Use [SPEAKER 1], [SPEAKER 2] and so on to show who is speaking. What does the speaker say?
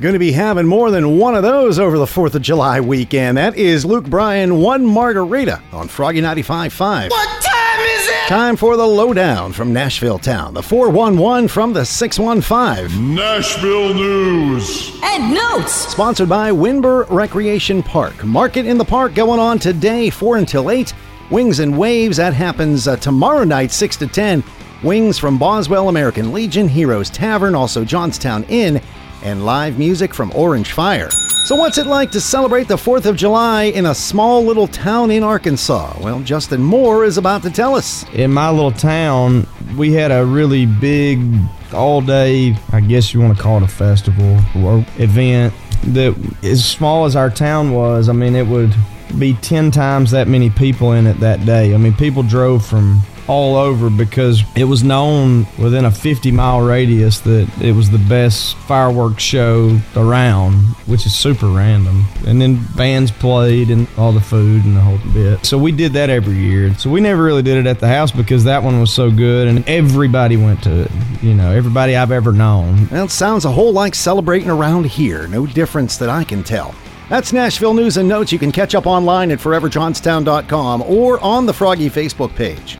[SPEAKER 1] Going to be having more than one of those over the 4th of July weekend. That is Luke Bryan, One Margarita on Froggy 95.5.
[SPEAKER 2] What time is it?
[SPEAKER 1] Time for the lowdown from Nashville Town, the 411 from the 615.
[SPEAKER 3] Nashville News.
[SPEAKER 4] And notes.
[SPEAKER 1] Sponsored by Windber Recreation Park. Market in the park going on today, 4 until 8. Wings and Waves, that happens uh, tomorrow night, 6 to 10. Wings from Boswell American Legion, Heroes Tavern, also Johnstown Inn, and live music from Orange Fire. So, what's it like to celebrate the 4th of July in a small little town in Arkansas? Well, Justin Moore is about to tell us.
[SPEAKER 5] In my little town, we had a really big all day, I guess you want to call it a festival or event that as small as our town was, I mean, it would be 10 times that many people in it that day. I mean, people drove from all over because it was known within a 50 mile radius that it was the best fireworks show around, which is super random. And then bands played and all the food and the whole bit. So we did that every year. So we never really did it at the house because that one was so good and everybody went to it. You know, everybody I've ever known.
[SPEAKER 1] It sounds a whole like celebrating around here. No difference that I can tell. That's Nashville News and Notes. You can catch up online at foreverjohnstown.com or on the Froggy Facebook page.